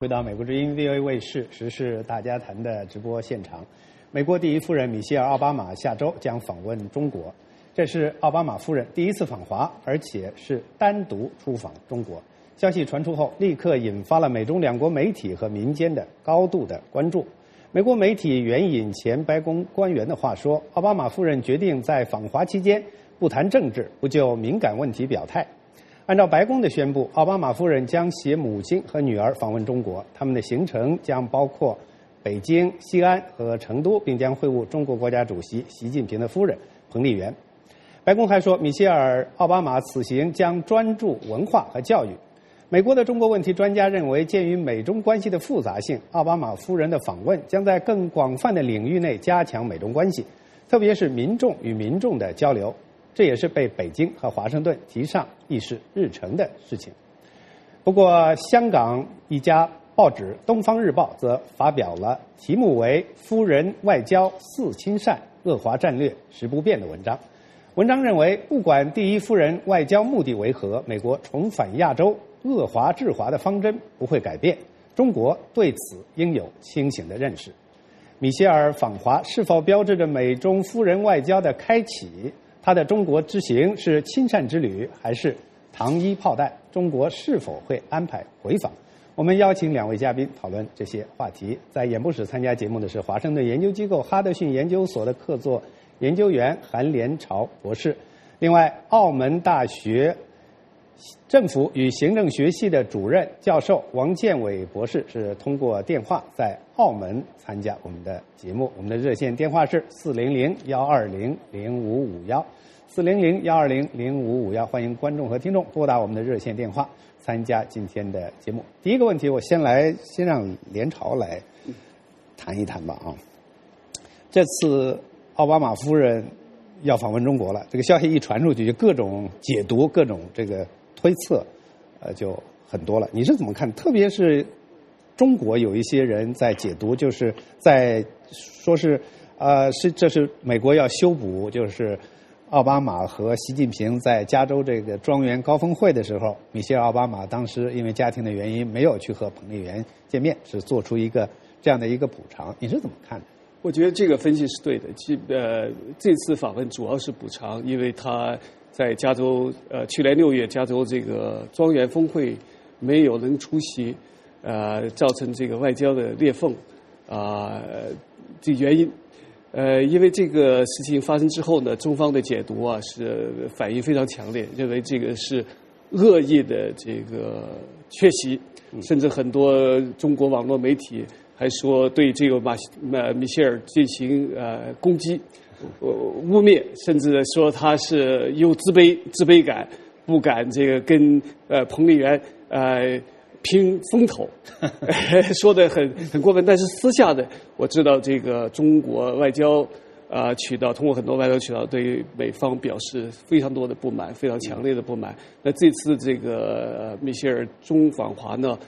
回到美国之音 VOA 卫视时事大家谈的直播现场，美国第一夫人米歇尔·奥巴马下周将访问中国，这是奥巴马夫人第一次访华，而且是单独出访中国。消息传出后，立刻引发了美中两国媒体和民间的高度的关注。美国媒体援引前白宫官员的话说，奥巴马夫人决定在访华期间不谈政治，不就敏感问题表态。按照白宫的宣布，奥巴马夫人将携母亲和女儿访问中国，他们的行程将包括北京、西安和成都，并将会晤中国国家主席习近平的夫人彭丽媛。白宫还说，米歇尔·奥巴马此行将专注文化和教育。美国的中国问题专家认为，鉴于美中关系的复杂性，奥巴马夫人的访问将在更广泛的领域内加强美中关系，特别是民众与民众的交流。这也是被北京和华盛顿提上议事日程的事情。不过，香港一家报纸《东方日报》则发表了题目为“夫人外交似亲善，恶华战略实不变”的文章。文章认为，不管第一夫人外交目的为何，美国重返亚洲、恶华制华的方针不会改变。中国对此应有清醒的认识。米歇尔访华是否标志着美中夫人外交的开启？他的中国之行是亲善之旅还是糖衣炮弹？中国是否会安排回访？我们邀请两位嘉宾讨论这些话题。在演播室参加节目的是华盛顿研究机构哈德逊研究所的客座研究员韩连朝博士，另外澳门大学政府与行政学系的主任教授王建伟博士是通过电话在澳门参加我们的节目。我们的热线电话是四零零幺二零零五五幺。四零零幺二零零五五幺，欢迎观众和听众拨打我们的热线电话参加今天的节目。第一个问题，我先来先让连朝来谈一谈吧啊。这次奥巴马夫人要访问中国了，这个消息一传出去，就各种解读、各种这个推测，呃，就很多了。你是怎么看？特别是中国有一些人在解读，就是在说是呃，是这是美国要修补，就是。奥巴马和习近平在加州这个庄园高峰会的时候，米歇尔·奥巴马当时因为家庭的原因没有去和彭丽媛见面，是做出一个这样的一个补偿。你是怎么看的？我觉得这个分析是对的。其呃，这次访问主要是补偿，因为他在加州呃去年六月加州这个庄园峰会没有能出席，呃，造成这个外交的裂缝啊，这原因。呃，因为这个事情发生之后呢，中方的解读啊是反应非常强烈，认为这个是恶意的这个缺席，甚至很多中国网络媒体还说对这个马呃米歇尔进行呃攻击、污蔑，甚至说他是有自卑自卑感，不敢这个跟呃彭丽媛呃。拼风头，说的很很过分，但是私下的我知道，这个中国外交啊渠道通过很多外交渠道对美方表示非常多的不满，非常强烈的不满。那这次这个米歇尔中访华呢，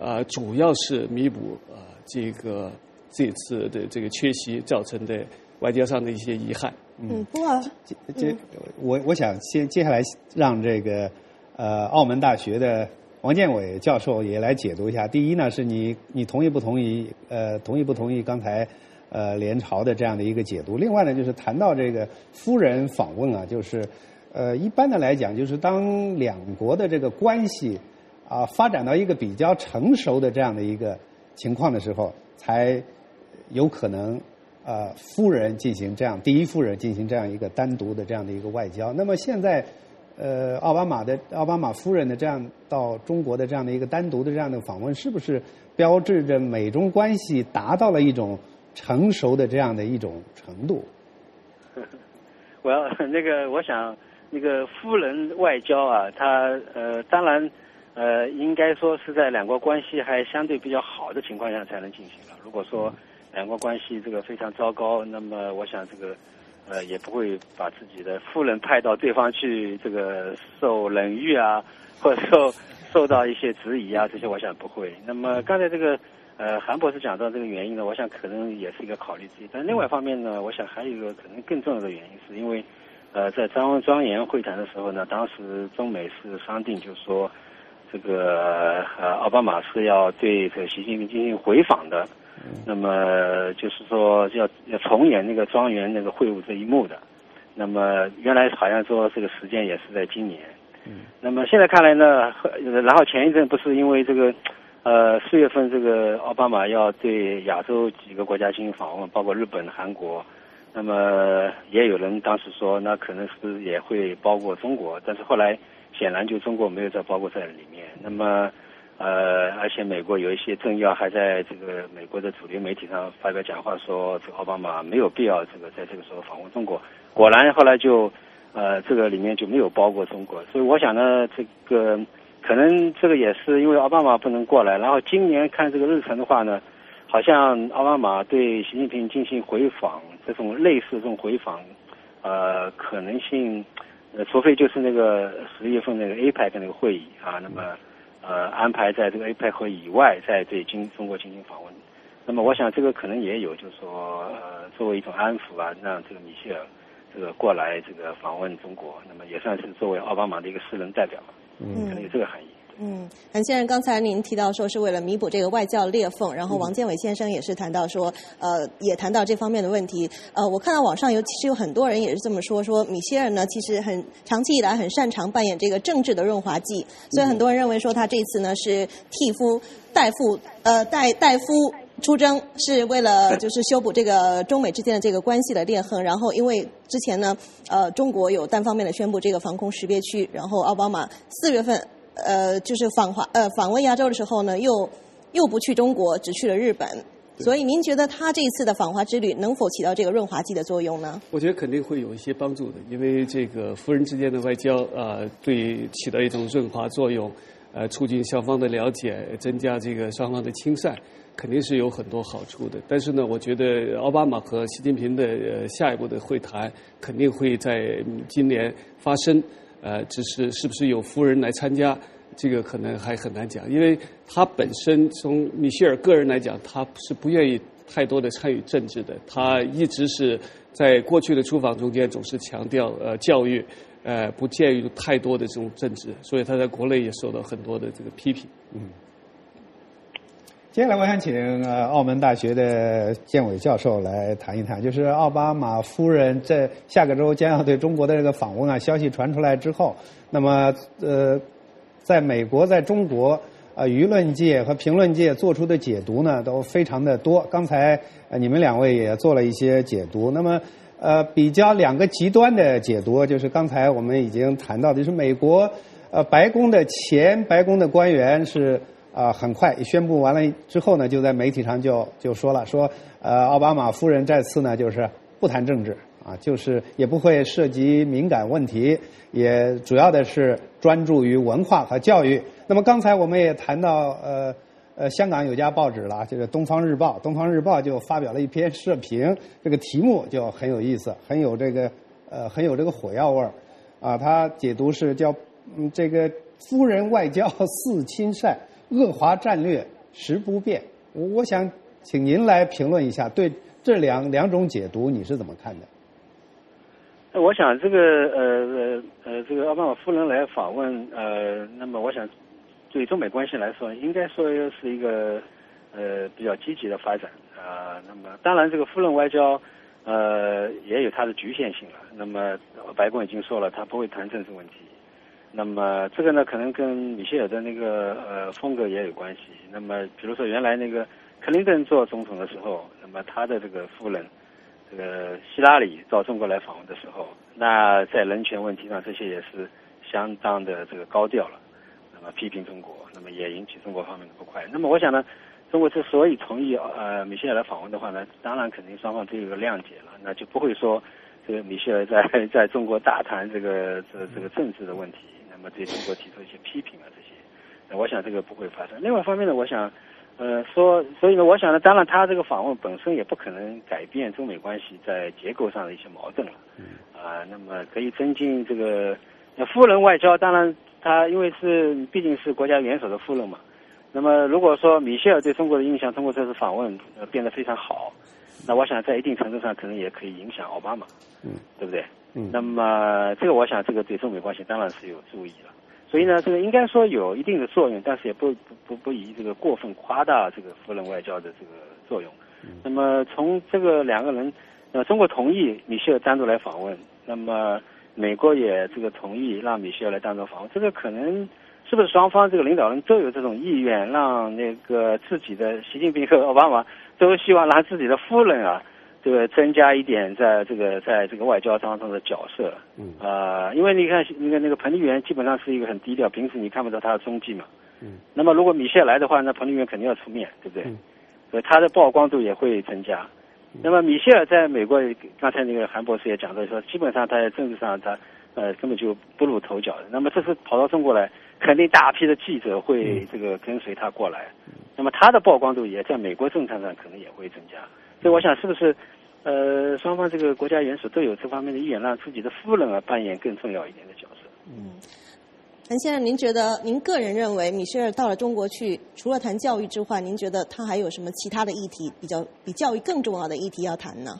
啊，主要是弥补啊这个这次的这个缺席造成的外交上的一些遗憾。嗯，不过这我我想先接下来让这个呃澳门大学的。王建伟教授也来解读一下。第一呢，是你你同意不同意？呃，同意不同意刚才呃联朝的这样的一个解读？另外呢，就是谈到这个夫人访问啊，就是呃一般的来讲，就是当两国的这个关系啊发展到一个比较成熟的这样的一个情况的时候，才有可能呃夫人进行这样第一夫人进行这样一个单独的这样的一个外交。那么现在。呃，奥巴马的奥巴马夫人的这样到中国的这样的一个单独的这样的访问，是不是标志着美中关系达到了一种成熟的这样的一种程度？我要那个，我想那个夫人外交啊，他呃，当然呃，应该说是在两国关系还相对比较好的情况下才能进行了。如果说两国关系这个非常糟糕，那么我想这个。呃，也不会把自己的夫人派到对方去，这个受冷遇啊，或者受受到一些质疑啊，这些我想不会。那么刚才这个呃韩博士讲到这个原因呢，我想可能也是一个考虑之一。但另外一方面呢，我想还有一个可能更重要的原因，是因为呃在张庄严会谈的时候呢，当时中美是商定，就是说。这个呃奥巴马是要对这个习近平进行回访的，那么就是说要要重演那个庄园那个会晤这一幕的。那么原来好像说这个时间也是在今年，嗯那么现在看来呢，然后前一阵不是因为这个，呃四月份这个奥巴马要对亚洲几个国家进行访问，包括日本、韩国，那么也有人当时说那可能是也会包括中国，但是后来显然就中国没有再包括在里面。那么呃，而且美国有一些政要还在这个美国的主流媒体上发表讲话说，这个奥巴马没有必要这个在这个时候访问中国。果然后来就，呃，这个里面就没有包括中国，所以我想呢，这个可能这个也是因为奥巴马不能过来，然后今年看这个日程的话呢，好像奥巴马对习近平进行回访，这种类似这种回访，呃，可能性，呃，除非就是那个十月份那个 APEC 那个会议啊，那么呃安排在这个 APEC 会以外在对经中国进行访问，那么我想这个可能也有，就是说呃作为一种安抚啊，让这个米歇尔。这个过来这个访问中国，那么也算是作为奥巴马的一个私人代表，嗯，可能有这个含义。嗯，韩先生，刚才您提到说是为了弥补这个外教裂缝，然后王建伟先生也是谈到说，呃，也谈到这方面的问题。呃，我看到网上有其实有很多人也是这么说，说米歇尔呢其实很长期以来很擅长扮演这个政治的润滑剂，所以很多人认为说他这次呢是替夫代父，呃代代夫。出征是为了就是修补这个中美之间的这个关系的裂痕，然后因为之前呢，呃，中国有单方面的宣布这个防空识别区，然后奥巴马四月份呃就是访华呃访问亚洲的时候呢，又又不去中国，只去了日本，所以您觉得他这一次的访华之旅能否起到这个润滑剂的作用呢？我觉得肯定会有一些帮助的，因为这个夫人之间的外交啊，对起到一种润滑作用，呃，促进双方的了解，增加这个双方的亲善。肯定是有很多好处的，但是呢，我觉得奥巴马和习近平的呃下一步的会谈肯定会在今年发生，呃，只是是不是有夫人来参加，这个可能还很难讲，因为他本身从米歇尔个人来讲，他是不愿意太多的参与政治的，他一直是在过去的出访中间总是强调呃教育，呃不介于太多的这种政治，所以他在国内也受到很多的这个批评，嗯。接下来，我想请呃澳门大学的建伟教授来谈一谈，就是奥巴马夫人在下个周将要对中国的这个访问啊，消息传出来之后，那么呃，在美国、在中国啊舆论界和评论界做出的解读呢，都非常的多。刚才呃你们两位也做了一些解读，那么呃比较两个极端的解读，就是刚才我们已经谈到的，就是美国呃白宫的前白宫的官员是。啊，很快宣布完了之后呢，就在媒体上就就说了，说呃，奥巴马夫人再次呢就是不谈政治啊，就是也不会涉及敏感问题，也主要的是专注于文化和教育。那么刚才我们也谈到，呃呃，香港有家报纸了，就是《东方日报》，《东方日报》就发表了一篇社评，这个题目就很有意思，很有这个呃很有这个火药味儿啊。它解读是叫嗯这个夫人外交似亲善。恶华战略时不变，我我想请您来评论一下，对这两两种解读你是怎么看的？我想这个呃呃呃，这个奥巴马夫人来访问呃，那么我想对中美关系来说，应该说是一个呃比较积极的发展啊。那么当然，这个夫人外交呃也有它的局限性了。那么白宫已经说了，他不会谈政治问题。那么这个呢，可能跟米歇尔的那个呃风格也有关系。那么比如说原来那个克林顿做总统的时候，那么他的这个夫人这个希拉里到中国来访问的时候，那在人权问题上这些也是相当的这个高调了。那么批评中国，那么也引起中国方面的不快。那么我想呢，中国之所以同意呃米歇尔来访问的话呢，当然肯定双方都有个谅解了，那就不会说这个米歇尔在 在中国大谈这个这这个政治的问题。那么对中国提出一些批评啊，这些，那我想这个不会发生。另外一方面呢，我想，呃，说，所以呢，我想呢，当然他这个访问本身也不可能改变中美关系在结构上的一些矛盾了。嗯。啊，那么可以增进这个，那夫人外交，当然他因为是毕竟是国家元首的夫人嘛。那么如果说米歇尔对中国的印象通过这次访问呃变得非常好，那我想在一定程度上可能也可以影响奥巴马。嗯。对不对？那么这个我想，这个对中美关系当然是有注意了。所以呢，这个应该说有一定的作用，但是也不不不不以这个过分夸大这个夫人外交的这个作用。那么从这个两个人，呃，中国同意米歇尔单独来访问，那么美国也这个同意让米歇尔来单独访问，这个可能是不是双方这个领导人都有这种意愿，让那个自己的习近平和奥巴马都希望让自己的夫人啊。这个增加一点在这个在这个外交当中的角色，嗯啊，因为你看那个那个彭丽媛基本上是一个很低调，平时你看不到她的踪迹嘛，嗯，那么如果米歇尔来的话，那彭丽媛肯定要出面，对不对？嗯，所以她的曝光度也会增加。那么米歇尔在美国，刚才那个韩博士也讲到说，基本上他在政治上他呃根本就不露头角的。那么这次跑到中国来，肯定大批的记者会这个跟随他过来，那么他的曝光度也在美国政坛上可能也会增加。所以我想是不是？呃，双方这个国家元首都有这方面的意愿，让自己的夫人啊扮演更重要一点的角色。嗯，陈先生，您觉得您个人认为米歇尔到了中国去，除了谈教育之外，您觉得他还有什么其他的议题比较比教育更重要的议题要谈呢？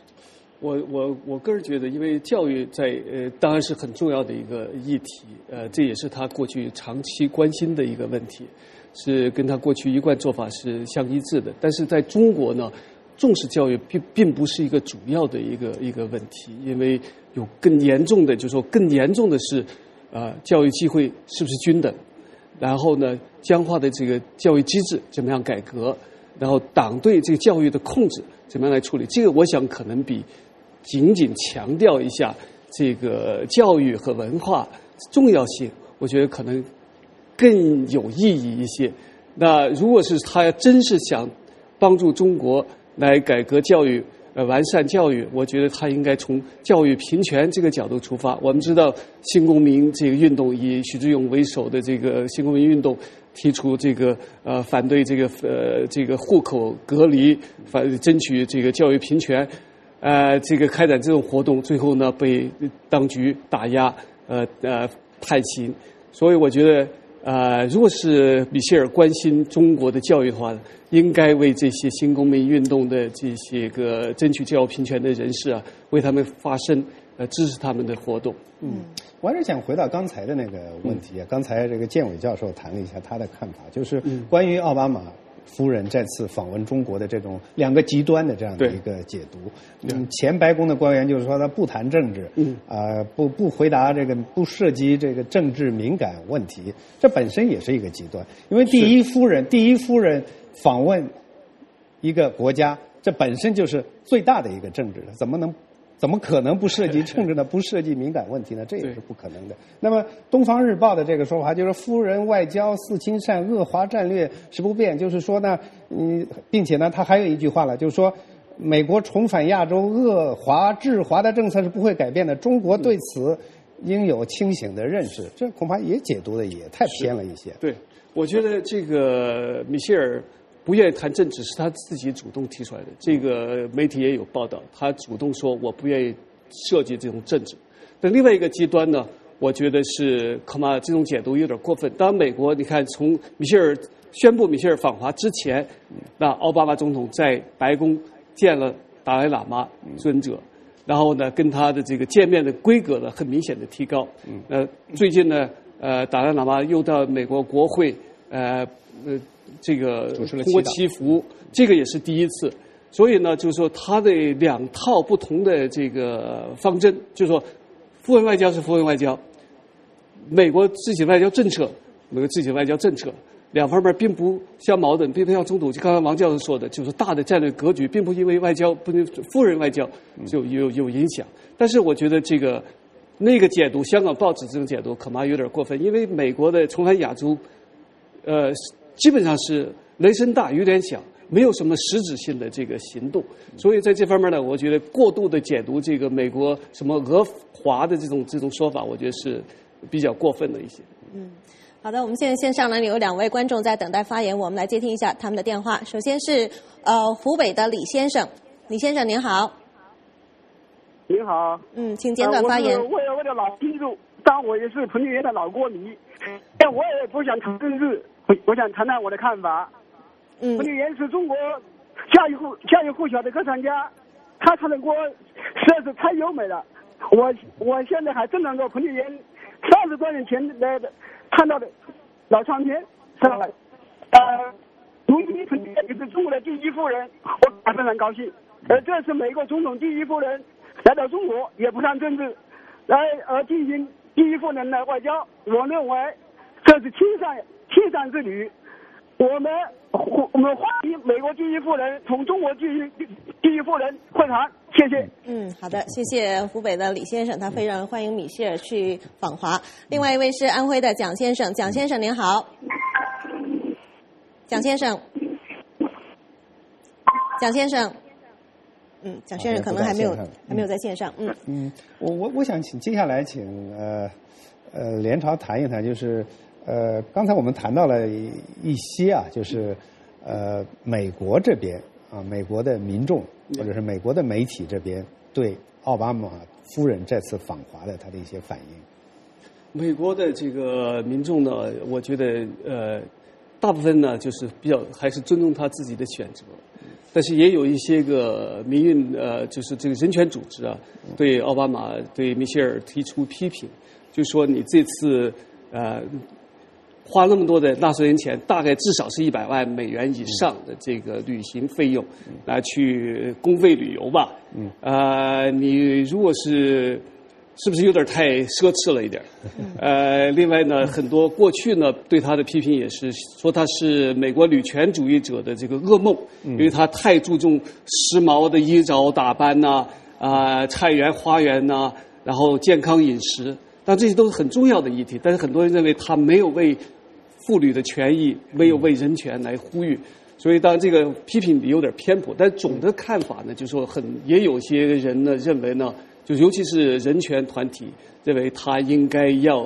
我我我个人觉得，因为教育在呃当然是很重要的一个议题，呃，这也是他过去长期关心的一个问题，是跟他过去一贯做法是相一致的。但是在中国呢？重视教育并并不是一个主要的一个一个问题，因为有更严重的，就是说更严重的是，啊，教育机会是不是均等？然后呢，僵化的这个教育机制怎么样改革？然后党对这个教育的控制怎么样来处理？这个我想可能比仅仅强调一下这个教育和文化重要性，我觉得可能更有意义一些。那如果是他真是想帮助中国，来改革教育，呃，完善教育。我觉得他应该从教育平权这个角度出发。我们知道新公民这个运动以许志勇为首的这个新公民运动提出这个呃反对这个呃这个户口隔离，反争取这个教育平权，呃，这个开展这种活动，最后呢被当局打压，呃呃判刑。所以我觉得。呃，如果是米歇尔关心中国的教育的话，应该为这些新公民运动的这些个争取教育平权的人士啊，为他们发声，呃，支持他们的活动。嗯，我还是想回到刚才的那个问题啊，刚才这个建伟教授谈了一下他的看法，就是关于奥巴马。夫人再次访问中国的这种两个极端的这样的一个解读，嗯，前白宫的官员就是说他不谈政治，嗯，啊，不不回答这个不涉及这个政治敏感问题，这本身也是一个极端，因为第一夫人第一夫人访问一个国家，这本身就是最大的一个政治，怎么能？怎么可能不涉及政治呢？不涉及敏感问题呢？这也是不可能的。那么《东方日报》的这个说法就是“夫人外交似亲善，恶华战略是不变”，就是说呢，嗯，并且呢，他还有一句话了，就是说，美国重返亚洲恶华制华的政策是不会改变的，中国对此应有清醒的认识。这恐怕也解读的也太偏了一些。对，我觉得这个米歇尔。不愿意谈政治是他自己主动提出来的，这个媒体也有报道，他主动说我不愿意涉及这种政治。那另外一个极端呢，我觉得是恐怕这种解读有点过分。当美国你看从米歇尔宣布米歇尔访华之前，那奥巴马总统在白宫见了达赖喇嘛尊者，然后呢跟他的这个见面的规格呢很明显的提高。呃，最近呢，呃，达赖喇嘛又到美国国会，呃呃。这个通过祈福，这个也是第一次，所以呢，就是说他的两套不同的这个方针，就是说，富人外交是富人外交，美国自己外交政策，美国自己外交政策，两方面并不相矛盾，并不相冲突。就刚才王教授说的，就是大的战略格局，并不因为外交不能富人外交就有有影响。但是我觉得这个那个解读，香港报纸这种解读恐怕有点过分，因为美国的重返亚洲，呃。基本上是雷声大雨点小，没有什么实质性的这个行动，所以在这方面呢，我觉得过度的解读这个美国什么俄华的这种这种说法，我觉得是比较过分的一些。嗯，好的，我们现在线上呢有两位观众在等待发言，我们来接听一下他们的电话。首先是呃湖北的李先生，李先生您好。您好。嗯，请简短发言。我是我的老听众，但我也是彭丽媛的老歌迷，但我也不想谈政治。我想谈谈我的看法。嗯。彭丽媛是中国家喻户家喻户晓的歌唱家，她唱的歌实在是太优美了。我我现在还真能够彭丽媛三十多年前的看到的老苍天上来，呃，如今彭丽媛就是中国的第一夫人，我非常高兴。而这是美国总统第一夫人来到中国，也不谈政治，来而进行第一夫人的外交。我认为这是亲善亲善之旅。我们我们欢迎美国第一夫人同中国第一第一夫人会谈。谢谢。嗯，好的，谢谢湖北的李先生，他非常欢迎米歇尔去访华。另外一位是安徽的蒋先生，蒋先生您好。蒋先生，蒋先生，嗯，蒋先生可能还没有还没有在线上，嗯嗯，我我我想请接下来请呃呃连朝谈一谈，就是呃刚才我们谈到了一些啊，就是呃美国这边啊，美国的民众或者是美国的媒体这边对奥巴马夫人这次访华的他的一些反应。美国的这个民众呢，我觉得呃。大部分呢，就是比较还是尊重他自己的选择，但是也有一些个民运呃，就是这个人权组织啊，对奥巴马对米歇尔提出批评，就说你这次呃花那么多的纳税人钱，大概至少是一百万美元以上的这个旅行费用来去公费旅游吧，嗯啊，你如果是。是不是有点太奢侈了一点？呃，另外呢，很多过去呢对他的批评也是说他是美国女权主义者的这个噩梦，因为他太注重时髦的衣着打扮呐，啊，菜园花园呐，然后健康饮食，但这些都是很重要的议题。但是很多人认为他没有为妇女的权益，没有为人权来呼吁，所以当然这个批评有点偏颇。但总的看法呢，就是说很也有些人呢认为呢。就尤其是人权团体认为他应该要，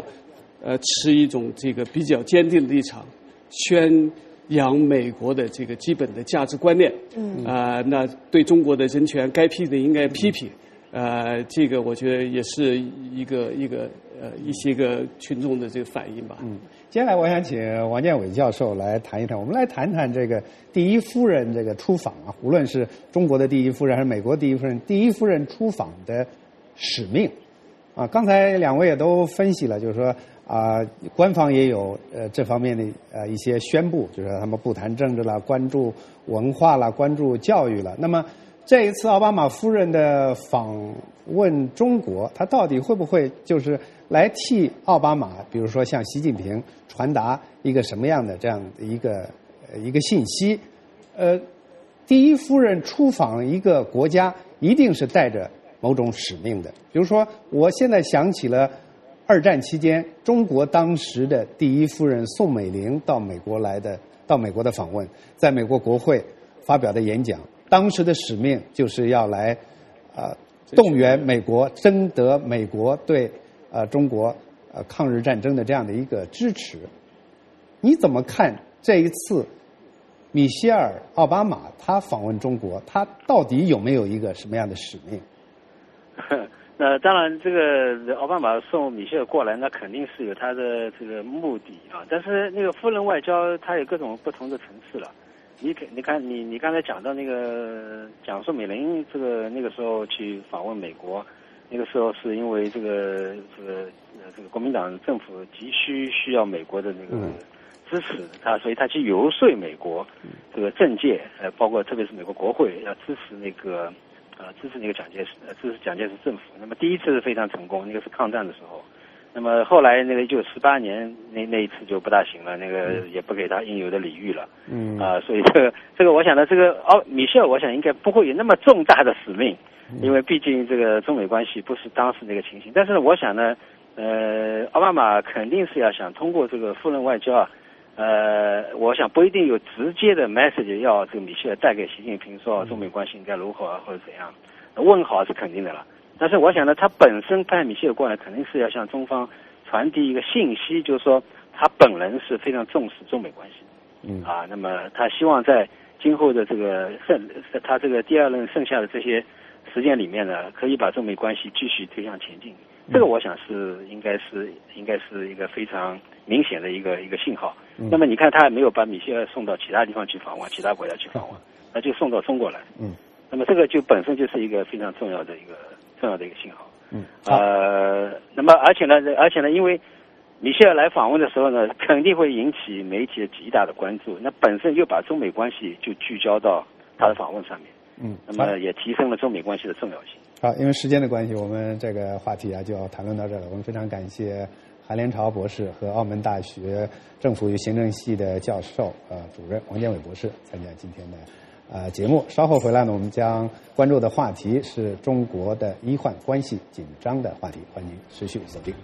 呃，持一种这个比较坚定的立场，宣扬美国的这个基本的价值观念。嗯。啊，那对中国的人权该批的应该批评。呃，这个我觉得也是一个一个呃一些个群众的这个反应吧。嗯。接下来我想请王建伟教授来谈一谈，我们来谈谈这个第一夫人这个出访啊，无论是中国的第一夫人还是美国第一夫人，第一夫人出访的。使命，啊，刚才两位也都分析了，就是说啊，官方也有呃这方面的呃一些宣布，就是他们不谈政治了，关注文化了，关注教育了。那么这一次奥巴马夫人的访问中国，他到底会不会就是来替奥巴马，比如说向习近平传达一个什么样的这样的一个一个信息？呃，第一夫人出访一个国家，一定是带着。某种使命的，比如说，我现在想起了二战期间中国当时的第一夫人宋美龄到美国来的，到美国的访问，在美国国会发表的演讲，当时的使命就是要来啊动员美国，征得美国对呃中国呃抗日战争的这样的一个支持。你怎么看这一次米歇尔奥巴马他访问中国，他到底有没有一个什么样的使命？那当然，这个奥巴马送米歇尔过来，那肯定是有他的这个目的啊。但是那个夫人外交，它有各种不同的层次了。你看，你看，你你刚才讲到那个讲宋美龄，这个那个时候去访问美国，那个时候是因为这个这个呃这个国民党政府急需需要美国的那个支持，他所以他去游说美国这个政界，呃，包括特别是美国国会要支持那个。呃，支持那个蒋介石，呃，支持蒋介石政府。那么第一次是非常成功，那个是抗战的时候。那么后来那个一九四八年那那一次就不大行了，那个也不给他应有的礼遇了。嗯。啊，所以这个这个，我想呢，这个奥米歇尔，我想应该不会有那么重大的使命，因为毕竟这个中美关系不是当时那个情形。但是呢，我想呢，呃，奥巴马肯定是要想通过这个夫人外交啊。呃，我想不一定有直接的 message 要这个米歇尔带给习近平说中美关系应该如何或者怎样，问好是肯定的了。但是我想呢，他本身派米歇尔过来肯定是要向中方传递一个信息，就是说他本人是非常重视中美关系。嗯啊，那么他希望在今后的这个剩他这个第二任剩下的这些时间里面呢，可以把中美关系继续推向前进。这个我想是应该是应该是一个非常明显的一个一个信号。那么你看，他还没有把米歇尔送到其他地方去访问，其他国家去访问，那就送到中国来。嗯。那么这个就本身就是一个非常重要的一个重要的一个信号。嗯。呃，那么而且呢，而且呢，因为米歇尔来访问的时候呢，肯定会引起媒体的极大的关注。那本身又把中美关系就聚焦到他的访问上面，嗯，那么也提升了中美关系的重要性。好，因为时间的关系，我们这个话题啊就要谈论到这了。我们非常感谢韩连朝博士和澳门大学政府与行政系的教授呃主任王建伟博士参加今天的呃节目。稍后回来呢，我们将关注的话题是中国的医患关系紧张的话题，欢迎持续锁定。